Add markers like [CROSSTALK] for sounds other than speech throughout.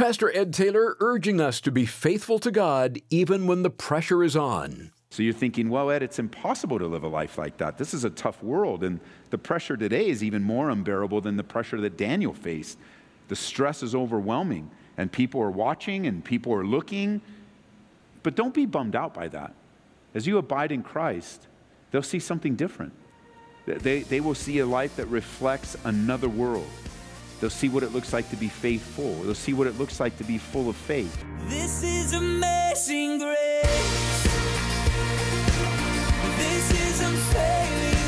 Pastor Ed Taylor urging us to be faithful to God even when the pressure is on. So you're thinking, well, Ed, it's impossible to live a life like that. This is a tough world, and the pressure today is even more unbearable than the pressure that Daniel faced. The stress is overwhelming, and people are watching and people are looking. But don't be bummed out by that. As you abide in Christ, they'll see something different. They, they will see a life that reflects another world. They'll see what it looks like to be faithful. They'll see what it looks like to be full of faith. This is amazing grace. This is unfailing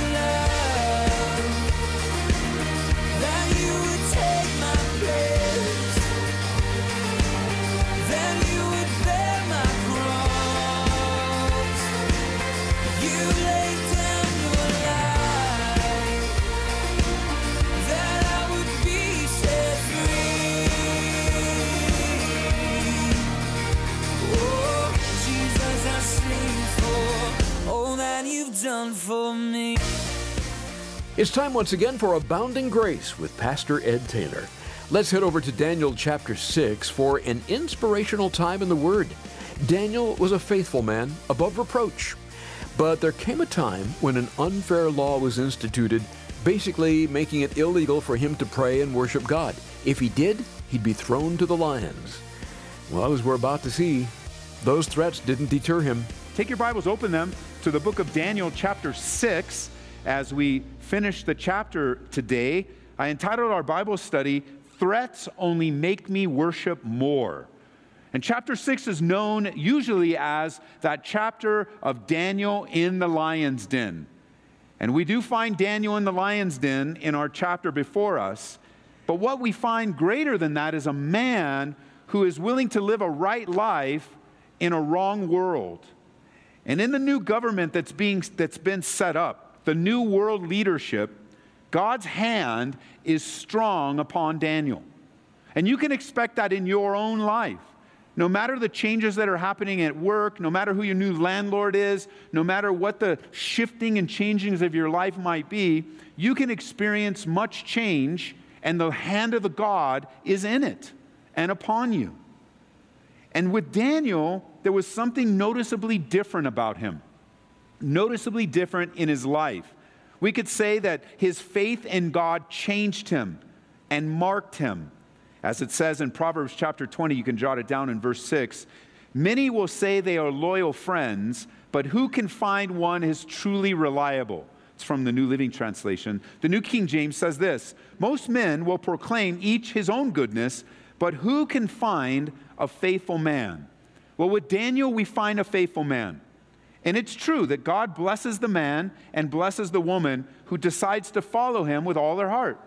It's time once again for Abounding Grace with Pastor Ed Taylor. Let's head over to Daniel chapter 6 for an inspirational time in the Word. Daniel was a faithful man, above reproach. But there came a time when an unfair law was instituted, basically making it illegal for him to pray and worship God. If he did, he'd be thrown to the lions. Well, as we're about to see, those threats didn't deter him. Take your Bibles, open them to the book of Daniel, chapter 6. As we finish the chapter today, I entitled our Bible study, Threats Only Make Me Worship More. And chapter 6 is known usually as that chapter of Daniel in the lion's den. And we do find Daniel in the lion's den in our chapter before us. But what we find greater than that is a man who is willing to live a right life in a wrong world. And in the new government that's, being, that's been set up, the new world leadership, God's hand is strong upon Daniel. And you can expect that in your own life. No matter the changes that are happening at work, no matter who your new landlord is, no matter what the shifting and changings of your life might be, you can experience much change, and the hand of the God is in it and upon you. And with Daniel, there was something noticeably different about him, noticeably different in his life. We could say that his faith in God changed him and marked him. As it says in Proverbs chapter 20, you can jot it down in verse 6. Many will say they are loyal friends, but who can find one is truly reliable? It's from the New Living Translation. The New King James says this Most men will proclaim each his own goodness, but who can find a faithful man? Well, with Daniel, we find a faithful man. And it's true that God blesses the man and blesses the woman who decides to follow him with all their heart,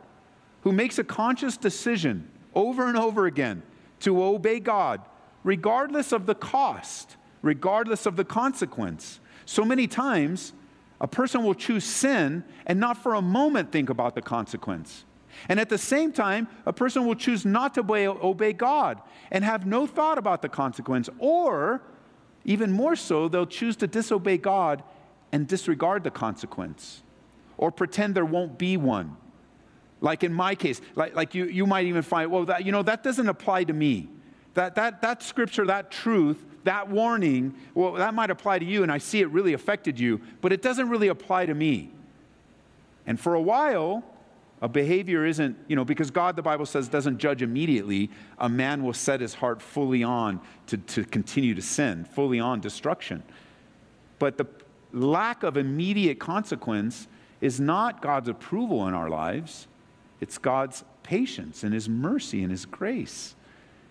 who makes a conscious decision over and over again to obey God, regardless of the cost, regardless of the consequence. So many times, a person will choose sin and not for a moment think about the consequence. And at the same time, a person will choose not to obey, God and have no thought about the consequence. Or, even more so, they'll choose to disobey God and disregard the consequence or pretend there won't be one. Like in my case, like, like you, you might even find, well, that, you know, that doesn't apply to me. That, that, that scripture, that truth, that warning, well, that might apply to you, and I see it really affected you, but it doesn't really apply to me. And for a while, a behavior isn't, you know, because God, the Bible says, doesn't judge immediately, a man will set his heart fully on to, to continue to sin, fully on destruction. But the lack of immediate consequence is not God's approval in our lives, it's God's patience and His mercy and His grace.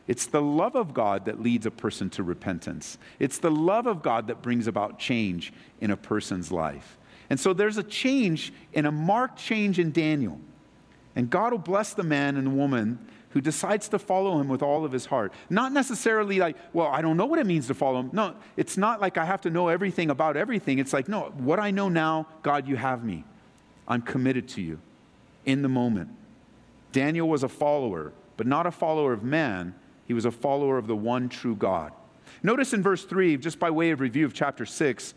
It's the love of God that leads a person to repentance. It's the love of God that brings about change in a person's life. And so there's a change and a marked change in Daniel. And God will bless the man and woman who decides to follow him with all of his heart. Not necessarily like, well, I don't know what it means to follow him. No, it's not like I have to know everything about everything. It's like, no, what I know now, God, you have me. I'm committed to you in the moment. Daniel was a follower, but not a follower of man. He was a follower of the one true God. Notice in verse 3, just by way of review of chapter 6,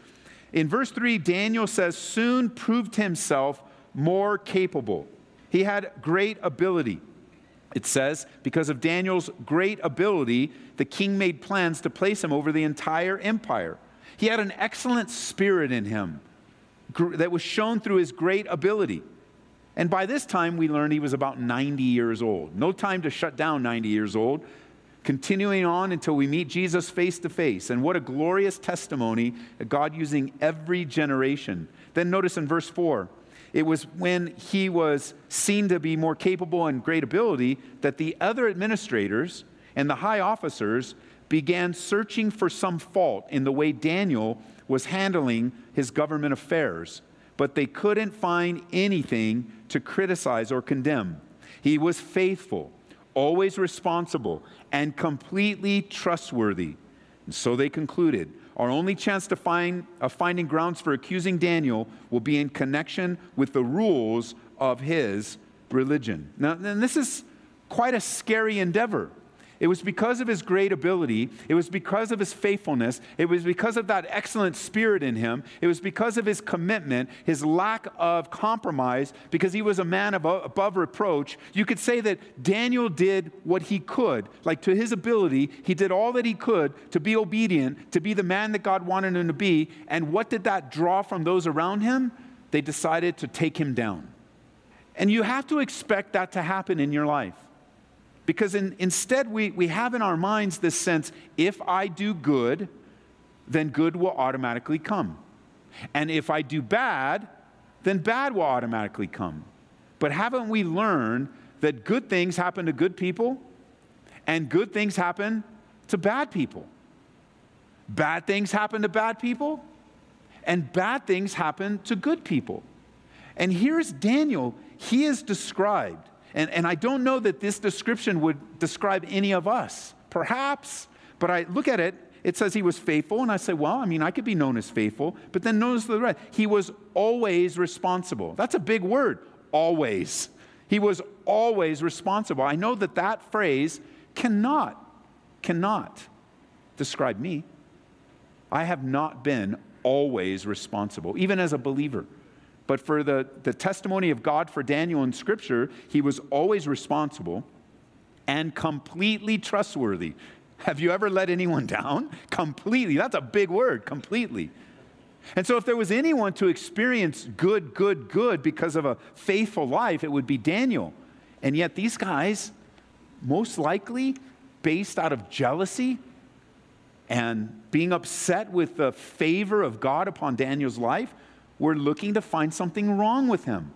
in verse 3, Daniel says, soon proved himself more capable. He had great ability. It says, because of Daniel's great ability, the king made plans to place him over the entire empire. He had an excellent spirit in him that was shown through his great ability. And by this time, we learned he was about 90 years old. No time to shut down 90 years old. Continuing on until we meet Jesus face to face. And what a glorious testimony God using every generation. Then notice in verse 4 it was when he was seen to be more capable and great ability that the other administrators and the high officers began searching for some fault in the way Daniel was handling his government affairs, but they couldn't find anything to criticize or condemn. He was faithful, always responsible, and completely trustworthy. So they concluded our only chance to find, of finding grounds for accusing Daniel will be in connection with the rules of his religion. Now, and this is quite a scary endeavor. It was because of his great ability. It was because of his faithfulness. It was because of that excellent spirit in him. It was because of his commitment, his lack of compromise, because he was a man above, above reproach. You could say that Daniel did what he could. Like to his ability, he did all that he could to be obedient, to be the man that God wanted him to be. And what did that draw from those around him? They decided to take him down. And you have to expect that to happen in your life. Because in, instead, we, we have in our minds this sense if I do good, then good will automatically come. And if I do bad, then bad will automatically come. But haven't we learned that good things happen to good people and good things happen to bad people? Bad things happen to bad people and bad things happen to good people. And here's Daniel. He is described and, and I don't know that this description would describe any of us. Perhaps, but I look at it, it says he was faithful, and I say, well, I mean, I could be known as faithful, but then notice the rest. He was always responsible. That's a big word, always. He was always responsible. I know that that phrase cannot, cannot describe me. I have not been always responsible, even as a believer. But for the, the testimony of God for Daniel in Scripture, he was always responsible and completely trustworthy. Have you ever let anyone [LAUGHS] down? Completely. That's a big word, completely. And so, if there was anyone to experience good, good, good because of a faithful life, it would be Daniel. And yet, these guys, most likely based out of jealousy and being upset with the favor of God upon Daniel's life, were looking to find something wrong with him.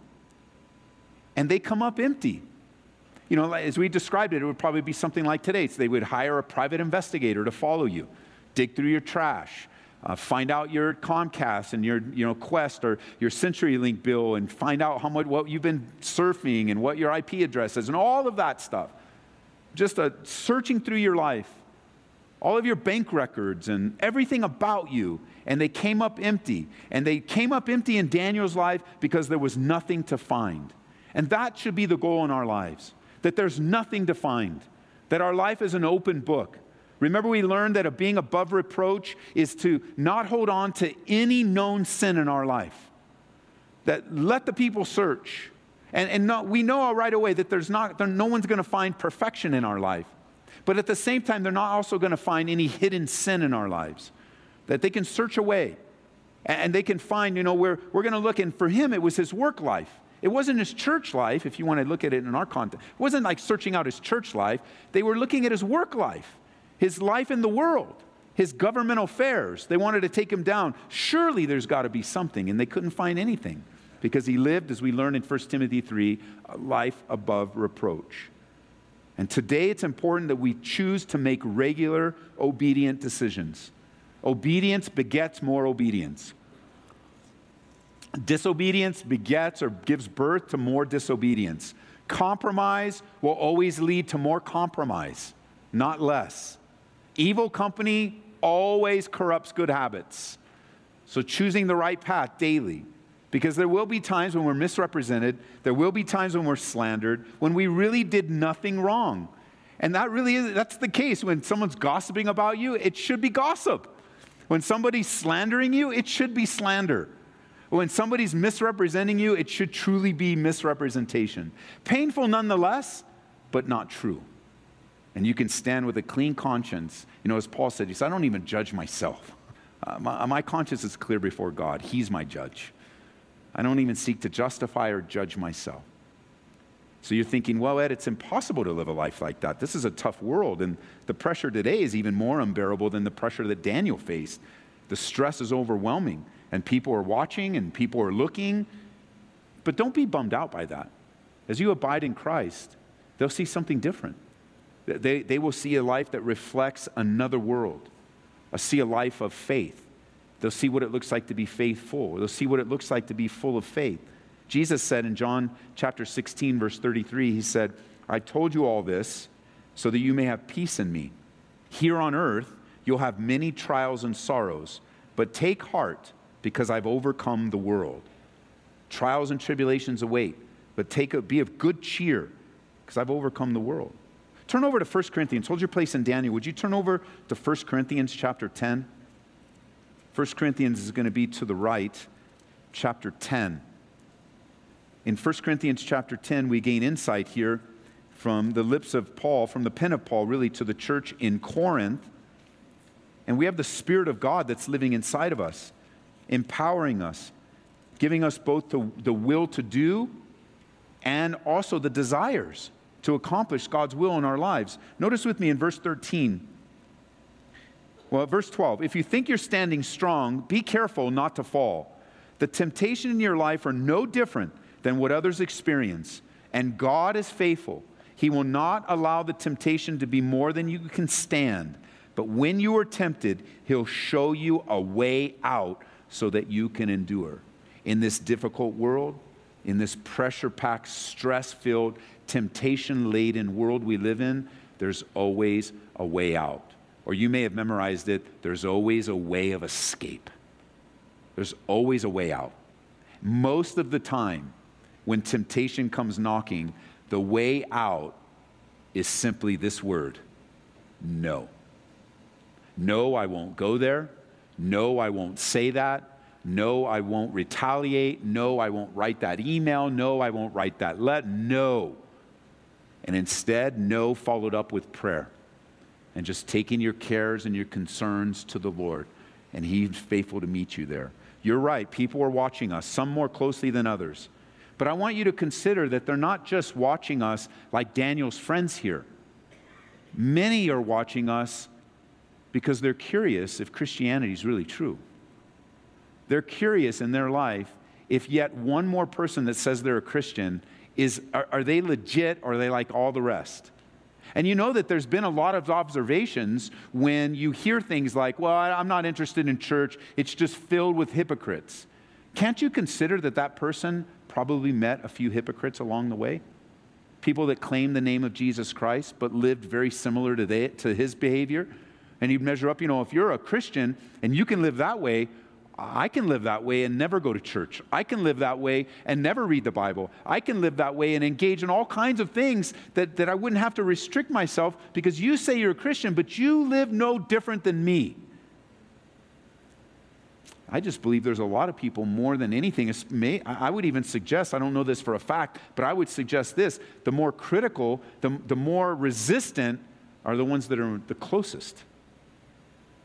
And they come up empty. You know, as we described it, it would probably be something like today. So they would hire a private investigator to follow you, dig through your trash, uh, find out your Comcast and your you know, Qwest or your CenturyLink bill and find out how much, what you've been surfing and what your IP address is and all of that stuff. Just a, searching through your life, all of your bank records and everything about you and they came up empty. And they came up empty in Daniel's life because there was nothing to find. And that should be the goal in our lives that there's nothing to find, that our life is an open book. Remember, we learned that a being above reproach is to not hold on to any known sin in our life. That let the people search. And, and not, we know right away that there's not, no one's going to find perfection in our life. But at the same time, they're not also going to find any hidden sin in our lives that they can search away and they can find, you know, where we're going to look. And for him, it was his work life. It wasn't his church life, if you want to look at it in our context. It wasn't like searching out his church life. They were looking at his work life, his life in the world, his governmental affairs. They wanted to take him down. Surely there's got to be something. And they couldn't find anything because he lived, as we learn in 1 Timothy 3, a life above reproach. And today it's important that we choose to make regular, obedient decisions. Obedience begets more obedience. Disobedience begets or gives birth to more disobedience. Compromise will always lead to more compromise, not less. Evil company always corrupts good habits. So choosing the right path daily. Because there will be times when we're misrepresented, there will be times when we're slandered, when we really did nothing wrong. And that really is that's the case when someone's gossiping about you, it should be gossip. When somebody's slandering you, it should be slander. When somebody's misrepresenting you, it should truly be misrepresentation. Painful nonetheless, but not true. And you can stand with a clean conscience. You know, as Paul said, he said, I don't even judge myself. Uh, my, my conscience is clear before God. He's my judge. I don't even seek to justify or judge myself. So you're thinking, well, Ed, it's impossible to live a life like that. This is a tough world. And the pressure today is even more unbearable than the pressure that Daniel faced. The stress is overwhelming, and people are watching and people are looking. But don't be bummed out by that. As you abide in Christ, they'll see something different. They, they will see a life that reflects another world, a see a life of faith. They'll see what it looks like to be faithful. They'll see what it looks like to be full of faith. Jesus said in John chapter 16, verse 33, He said, I told you all this so that you may have peace in me. Here on earth, you'll have many trials and sorrows, but take heart because I've overcome the world. Trials and tribulations await, but take a, be of good cheer because I've overcome the world. Turn over to 1 Corinthians. Hold your place in Daniel. Would you turn over to 1 Corinthians chapter 10? 1 Corinthians is going to be to the right, chapter 10. In 1 Corinthians chapter 10, we gain insight here from the lips of Paul, from the pen of Paul, really, to the church in Corinth. And we have the Spirit of God that's living inside of us, empowering us, giving us both the, the will to do and also the desires to accomplish God's will in our lives. Notice with me in verse 13. Well, verse 12, if you think you're standing strong, be careful not to fall. The temptation in your life are no different than what others experience, and God is faithful. He will not allow the temptation to be more than you can stand. But when you are tempted, He'll show you a way out so that you can endure. In this difficult world, in this pressure packed, stress filled, temptation laden world we live in, there's always a way out. Or you may have memorized it there's always a way of escape. There's always a way out. Most of the time, when temptation comes knocking, the way out is simply this word no. No, I won't go there. No, I won't say that. No, I won't retaliate. No, I won't write that email. No, I won't write that let. No. And instead, no followed up with prayer and just taking your cares and your concerns to the Lord. And He's faithful to meet you there. You're right, people are watching us, some more closely than others. But I want you to consider that they're not just watching us like Daniel's friends here. Many are watching us because they're curious if Christianity is really true. They're curious in their life if yet one more person that says they're a Christian is are, are, they legit or are they like all the rest? And you know that there's been a lot of observations when you hear things like, well, I'm not interested in church, it's just filled with hypocrites. Can't you consider that that person probably met a few hypocrites along the way? People that claim the name of Jesus Christ but lived very similar to, they, to his behavior. And you'd measure up, you know, if you're a Christian and you can live that way, I can live that way and never go to church. I can live that way and never read the Bible. I can live that way and engage in all kinds of things that, that I wouldn't have to restrict myself because you say you're a Christian, but you live no different than me. I just believe there's a lot of people more than anything. I would even suggest, I don't know this for a fact, but I would suggest this the more critical, the, the more resistant are the ones that are the closest,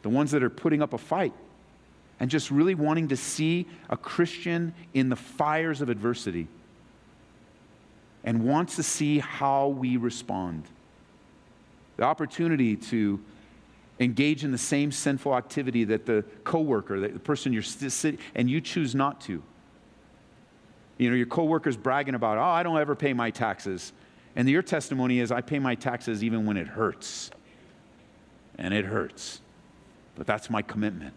the ones that are putting up a fight and just really wanting to see a Christian in the fires of adversity and wants to see how we respond. The opportunity to engage in the same sinful activity that the coworker, the person you're sitting, and you choose not to. You know, your coworker's bragging about, oh, I don't ever pay my taxes. And your testimony is, I pay my taxes even when it hurts. And it hurts. But that's my commitment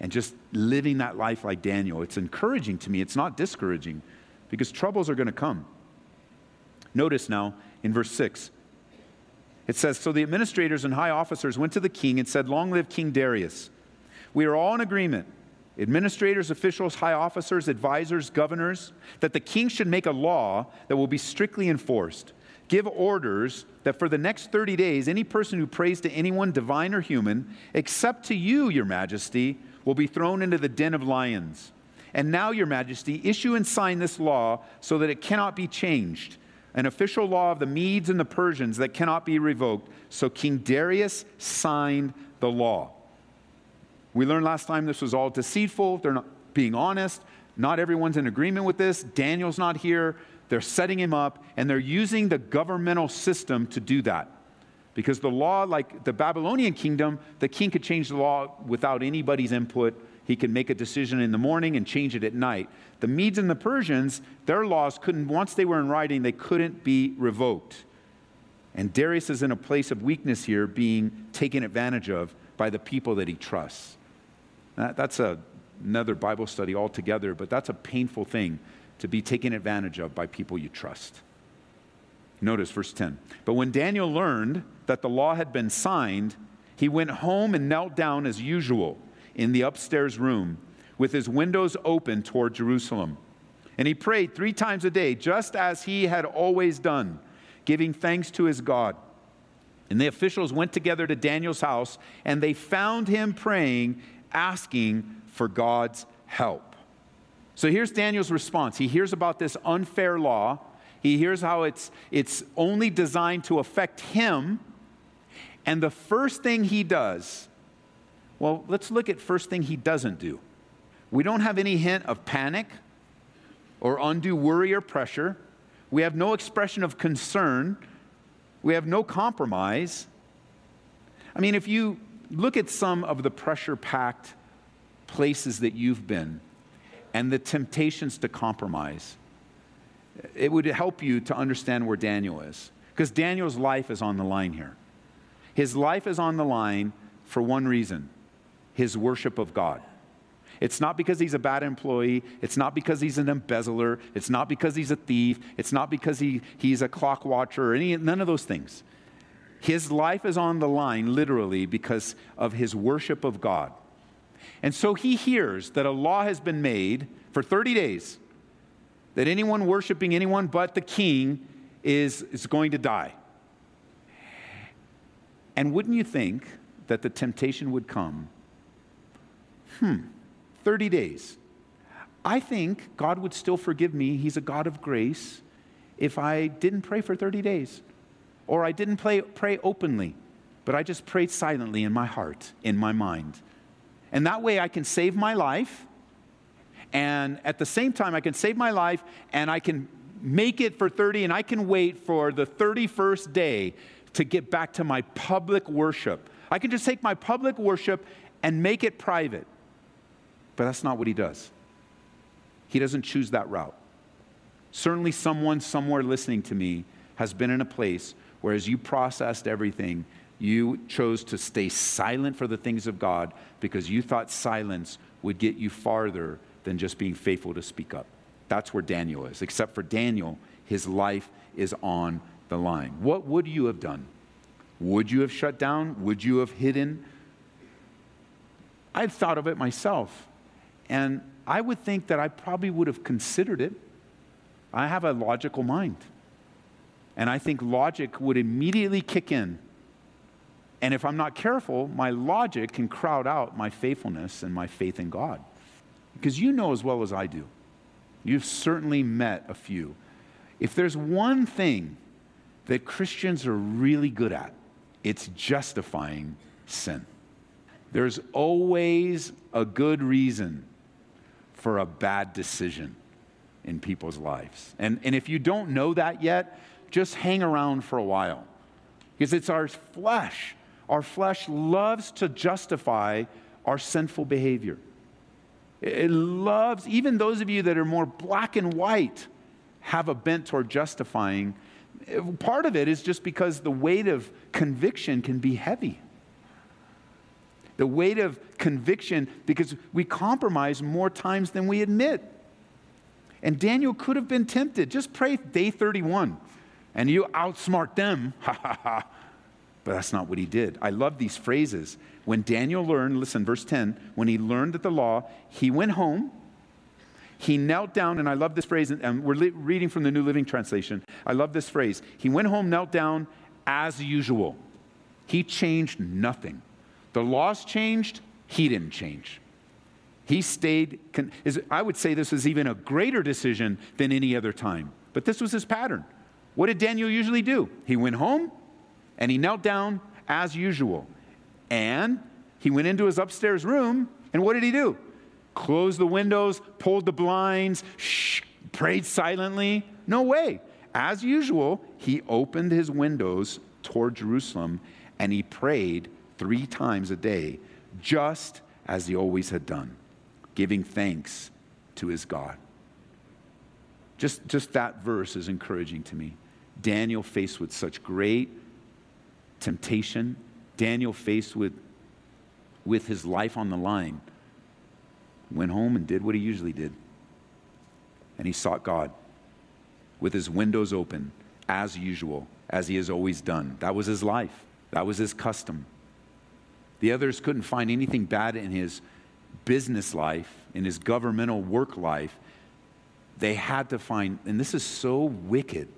and just living that life like Daniel. It's encouraging to me, it's not discouraging because troubles are going to come. Notice now in verse 6, it says So the administrators and high officers went to the king and said, Long live King Darius. We are all in agreement, administrators, officials, high officers, advisors, governors, that the king should make a law that will be strictly enforced. Give orders that for the next 30 days, any person who prays to anyone, divine or human, except to you, your majesty, will be thrown into the den of lions. And now, Your Majesty, issue and sign this law so that it cannot be changed. an official law of the Medes and the Persians that cannot be revoked. So King Darius signed the law. We learned last time this was all deceitful. They're not being honest. Not everyone's in agreement with this. Daniel's not here. They're setting him up, and they're using the governmental system to do that. Because the law, like the Babylonian kingdom, the king could change the law without anybody's input. He could make a decision in the morning and change it at night. The Medes and the Persians, their laws couldn't, once they were in writing, they couldn't be revoked. And Darius is in a place of weakness here, being taken advantage of by the people that he trusts. That, that's a, another Bible study altogether, but that's a painful thing to be taken advantage of by people you trust. Notice verse 10. But when Daniel learned that the law had been signed, he went home and knelt down as usual in the upstairs room with his windows open toward Jerusalem. And he prayed three times a day, just as he had always done, giving thanks to his God. And the officials went together to Daniel's house, and they found him praying, asking for God's help. So here's Daniel's response. He hears about this unfair law. He hears how it's, it's only designed to affect him. And the first thing he does, well, let's look at first thing he doesn't do. We don't have any hint of panic or undue worry or pressure. We have no expression of concern. We have no compromise. I mean, if you look at some of the pressure packed places that you've been and the temptations to compromise, it would help you to understand where Daniel is. Because Daniel's life is on the line here. His life is on the line for one reason his worship of God. It's not because he's a bad employee. It's not because he's an embezzler. It's not because he's a thief. It's not because he, he's a clock watcher or any, none of those things. His life is on the line literally because of his worship of God. And so he hears that a law has been made for 30 days that anyone worshiping anyone but the king is, is going to die. And wouldn't you think that the temptation would come? Hmm, 30 days. I think God would still forgive me. He's a God of grace if I didn't pray for 30 days or I didn't pray, pray openly, but I just prayed silently in my heart, in my mind. And that way I can save my life. And at the same time, I can save my life and I can make it for 30 and I can wait for the 31st day to get back to my public worship. I can just take my public worship and make it private. But that's not what he does. He doesn't choose that route. Certainly, someone somewhere listening to me has been in a place where, as you processed everything, you chose to stay silent for the things of God because you thought silence would get you farther than just being faithful to speak up. That's where Daniel is. Except for Daniel, his life is on the line. What would you have done? Would you have shut down? Would you have hidden? I've thought of it myself. And I would think that I probably would have considered it. I have a logical mind. And I think logic would immediately kick in. And if I'm not careful, my logic can crowd out my faithfulness and my faith in God. Because you know as well as I do, you've certainly met a few. If there's one thing that Christians are really good at, it's justifying sin. There's always a good reason for a bad decision in people's lives. And, and if you don't know that yet, just hang around for a while. Because it's our flesh. Our flesh loves to justify our sinful behavior. It loves, even those of you that are more black and white, have a bent toward justifying. Part of it is just because the weight of conviction can be heavy. The weight of conviction, because we compromise more times than we admit. And Daniel could have been tempted. Just pray day 31 and you outsmart them. [LAUGHS] Ha ha ha. But that's not what he did. I love these phrases. When Daniel learned, listen, verse 10, when he learned that the law, he went home, he knelt down, and I love this phrase, and we're reading from the New Living Translation. I love this phrase. He went home, knelt down as usual. He changed nothing. The laws changed, he didn't change. He stayed, I would say this was even a greater decision than any other time. But this was his pattern. What did Daniel usually do? He went home and he knelt down as usual. And he went into his upstairs room, and what did he do? Closed the windows, pulled the blinds, shh, prayed silently. No way. As usual, he opened his windows toward Jerusalem and he prayed three times a day, just as he always had done, giving thanks to his God. Just, just that verse is encouraging to me. Daniel faced with such great temptation, Daniel faced with, with his life on the line, went home and did what he usually did. And he sought God with his windows open, as usual, as he has always done. That was his life, that was his custom. The others couldn't find anything bad in his business life, in his governmental work life. They had to find, and this is so wicked,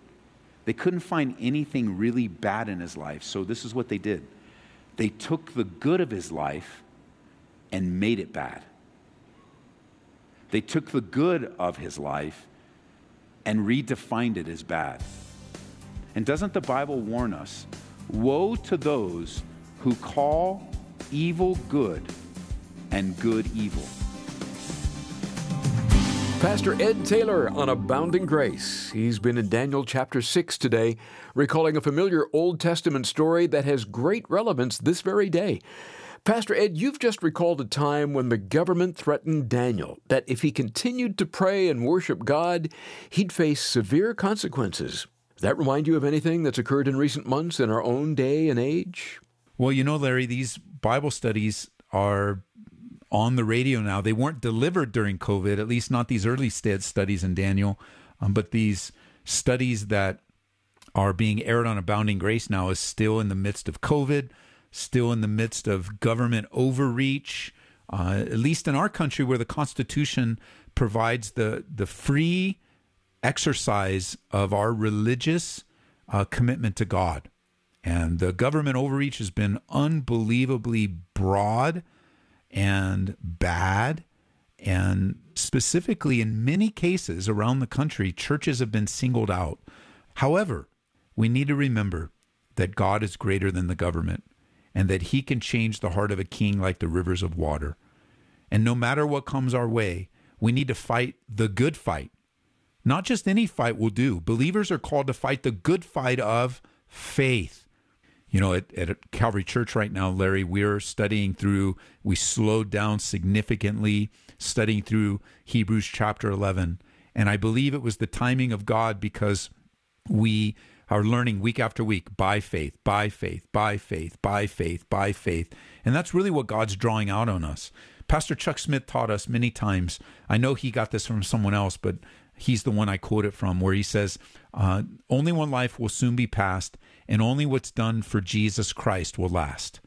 they couldn't find anything really bad in his life. So this is what they did they took the good of his life and made it bad. They took the good of his life and redefined it as bad. And doesn't the Bible warn us? Woe to those who call evil good and good evil. Pastor Ed Taylor on Abounding Grace. He's been in Daniel chapter 6 today, recalling a familiar Old Testament story that has great relevance this very day. Pastor Ed, you've just recalled a time when the government threatened Daniel that if he continued to pray and worship God, he'd face severe consequences. Does that remind you of anything that's occurred in recent months in our own day and age? Well, you know, Larry, these Bible studies are on the radio now. They weren't delivered during COVID, at least not these early st- studies in Daniel, um, but these studies that are being aired on Abounding Grace now is still in the midst of COVID, still in the midst of government overreach. Uh, at least in our country, where the Constitution provides the the free exercise of our religious uh, commitment to God. And the government overreach has been unbelievably broad and bad. And specifically, in many cases around the country, churches have been singled out. However, we need to remember that God is greater than the government and that he can change the heart of a king like the rivers of water. And no matter what comes our way, we need to fight the good fight. Not just any fight will do. Believers are called to fight the good fight of faith. You know, at, at Calvary Church right now, Larry, we're studying through, we slowed down significantly studying through Hebrews chapter 11. And I believe it was the timing of God because we are learning week after week by faith, by faith, by faith, by faith, by faith. And that's really what God's drawing out on us. Pastor Chuck Smith taught us many times. I know he got this from someone else, but he's the one I quote it from, where he says, uh, Only one life will soon be passed, and only what's done for Jesus Christ will last.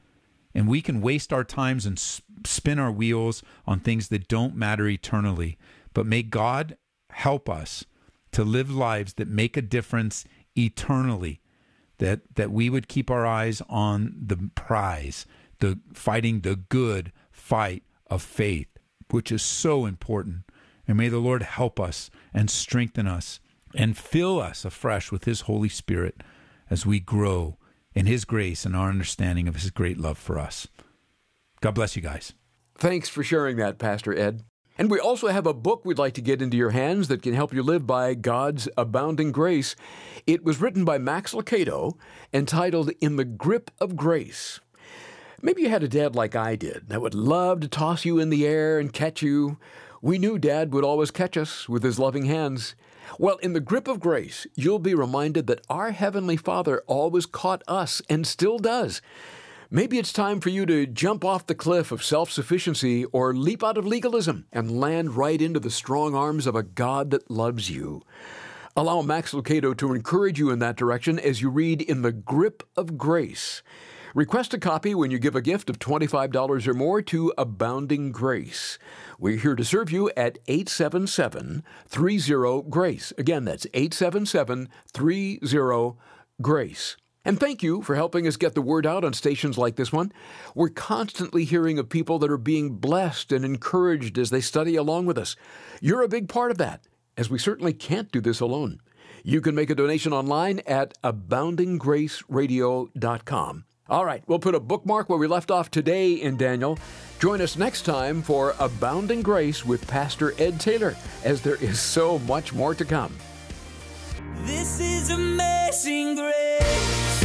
And we can waste our times and spin our wheels on things that don't matter eternally. But may God help us to live lives that make a difference eternally. That, that we would keep our eyes on the prize, the fighting the good fight of faith, which is so important. And may the Lord help us and strengthen us and fill us afresh with His Holy Spirit as we grow in His grace and our understanding of His great love for us. God bless you guys. Thanks for sharing that, Pastor Ed. And we also have a book we'd like to get into your hands that can help you live by God's abounding grace. It was written by Max Lucado, entitled In the Grip of Grace. Maybe you had a dad like I did that would love to toss you in the air and catch you. We knew Dad would always catch us with his loving hands. Well, in the grip of grace, you'll be reminded that our Heavenly Father always caught us and still does. Maybe it's time for you to jump off the cliff of self sufficiency or leap out of legalism and land right into the strong arms of a God that loves you. Allow Max Lucado to encourage you in that direction as you read In the Grip of Grace. Request a copy when you give a gift of $25 or more to Abounding Grace. We're here to serve you at 877 30 GRACE. Again, that's 877 30 GRACE. And thank you for helping us get the word out on stations like this one. We're constantly hearing of people that are being blessed and encouraged as they study along with us. You're a big part of that, as we certainly can't do this alone. You can make a donation online at aboundinggraceradio.com. All right, we'll put a bookmark where we left off today in Daniel. Join us next time for Abounding Grace with Pastor Ed Taylor, as there is so much more to come. This is amazing grace.